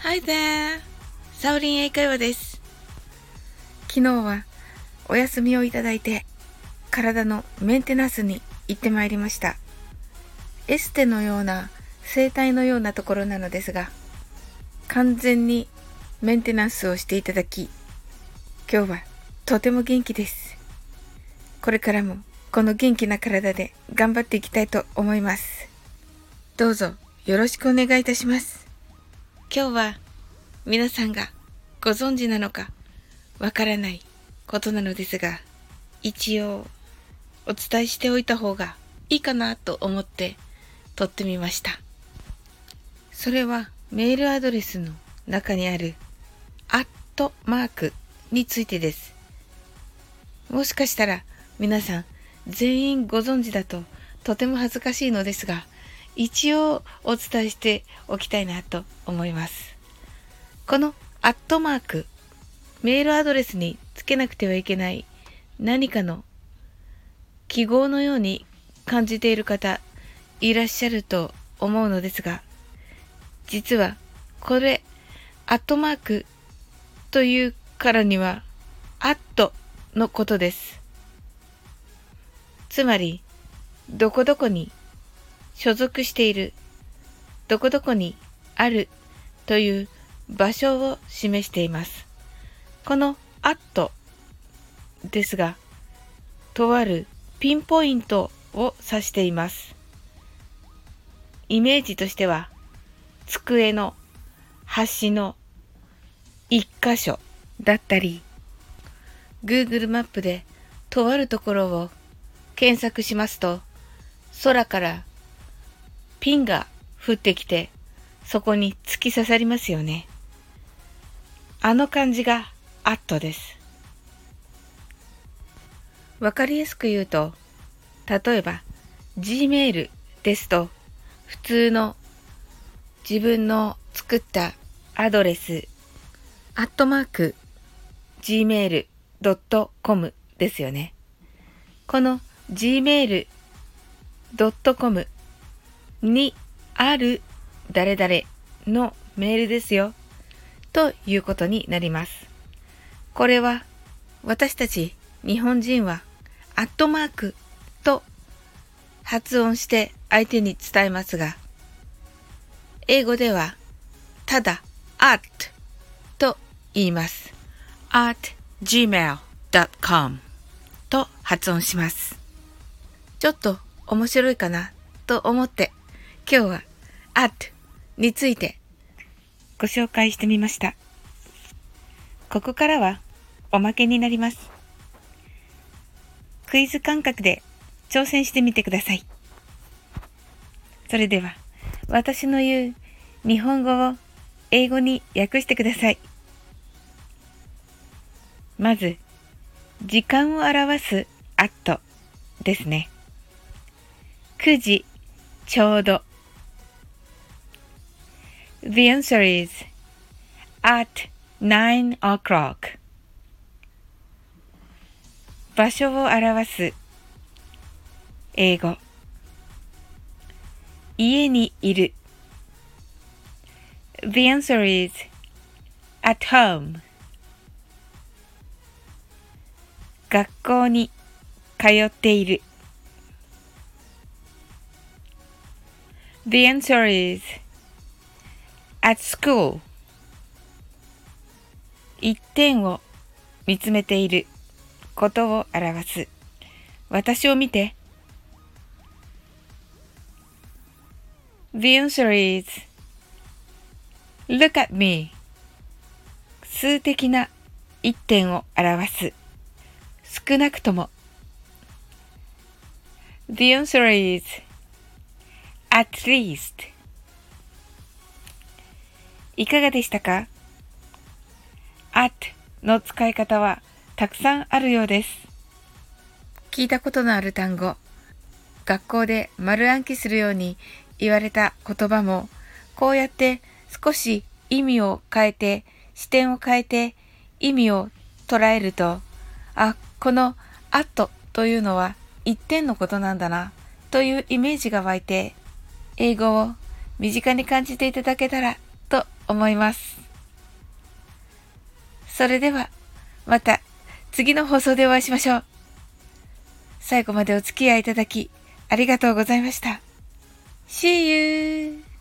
Hi there! サオリン英会話です。昨日はお休みをいただいて体のメンテナンスに行ってまいりました。エステのような整体のようなところなのですが完全にメンテナンスをしていただき今日はとても元気です。これからもこの元気な体で頑張っていきたいと思います。どうぞよろしくお願いいたします。今日は皆さんがご存知なのかわからないことなのですが、一応お伝えしておいた方がいいかなと思って撮ってみました。それはメールアドレスの中にあるアットマークについてです。もしかしたら皆さん全員ご存知だととても恥ずかしいのですが、一応お伝えしておきたいなと思います。このアットマーク、メールアドレスにつけなくてはいけない何かの記号のように感じている方いらっしゃると思うのですが、実はこれ、アットマークというからには、アットのことです。つまり、どこどこに所属している、どこどこにあるという場所を示しています。このアットですが、とあるピンポイントを指しています。イメージとしては、机の端の一箇所だったり、Google マップでとあるところを検索しますと、空からピンが降ってきて、そこに突き刺さりますよね。あの感じがアットです。わかりやすく言うと、例えば Gmail ですと、普通の自分の作ったアドレス、アットマーク gmail.com ですよね。この gmail.com にある誰々のメールですよ。ということになります。これは私たち日本人はアットマークと発音して相手に伝えますが、英語ではただ at と言います。at gmail.com と発音します。ちょっと面白いかなと思って今日は at についてご紹介してみました。ここからはおまけになります。クイズ感覚で挑戦してみてください。それでは私の言う日本語を英語に訳してください。まず、時間を表す at ですね。9時ちょうど The answer is at nine o'clock. 場所を表す英語家にいる The answer is at home. 学校に通っている The answer is at school 一点を見つめていることを表す私を見て The answer is Look at me 数的な一点を表す少なくとも The answer is at least いかがでしたか ?at の使い方はたくさんあるようです。聞いたことのある単語、学校で丸暗記するように言われた言葉も、こうやって少し意味を変えて、視点を変えて意味を捉えると、あ、この at というのは一点のことなんだな、というイメージが湧いて、英語を身近に感じていただけたらと思います。それでは、また次の放送でお会いしましょう。最後までお付き合いいただき、ありがとうございました。See you!